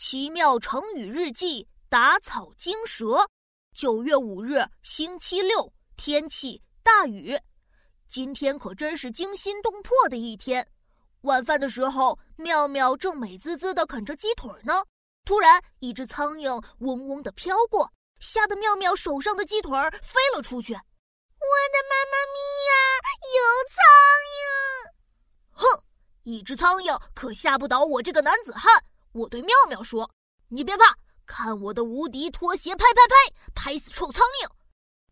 奇妙成语日记：打草惊蛇。九月五日，星期六，天气大雨。今天可真是惊心动魄的一天。晚饭的时候，妙妙正美滋滋的啃着鸡腿呢，突然一只苍蝇嗡嗡的飘过，吓得妙妙手上的鸡腿飞了出去。我的妈妈咪呀，有苍蝇！哼，一只苍蝇可吓不倒我这个男子汉。我对妙妙说：“你别怕，看我的无敌拖鞋，拍拍拍，拍死臭苍蝇！”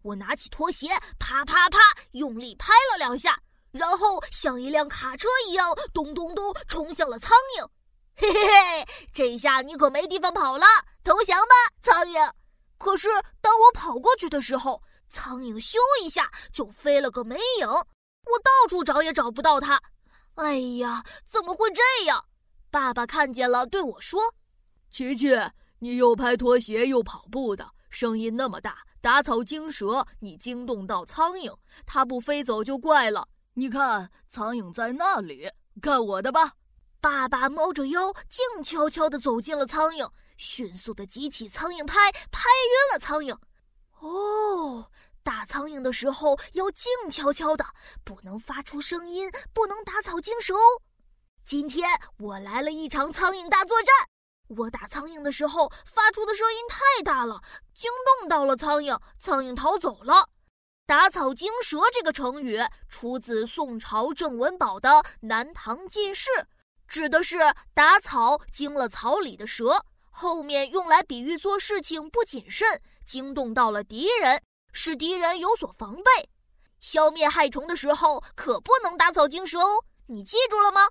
我拿起拖鞋，啪啪啪，用力拍了两下，然后像一辆卡车一样，咚咚咚冲向了苍蝇。嘿嘿嘿，这下你可没地方跑了，投降吧，苍蝇！可是当我跑过去的时候，苍蝇咻一下就飞了个没影，我到处找也找不到它。哎呀，怎么会这样？爸爸看见了，对我说：“琪琪，你又拍拖鞋又跑步的，声音那么大，打草惊蛇，你惊动到苍蝇，它不飞走就怪了。你看，苍蝇在那里，看我的吧。”爸爸猫着腰，静悄悄地走进了苍蝇，迅速地举起苍蝇拍，拍晕了苍蝇。哦，打苍蝇的时候要静悄悄的，不能发出声音，不能打草惊蛇哦。今天我来了一场苍蝇大作战。我打苍蝇的时候发出的声音太大了，惊动到了苍蝇，苍蝇逃走了。打草惊蛇这个成语出自宋朝郑文宝的《南唐进士》，指的是打草惊了草里的蛇，后面用来比喻做事情不谨慎，惊动到了敌人，使敌人有所防备。消灭害虫的时候可不能打草惊蛇哦，你记住了吗？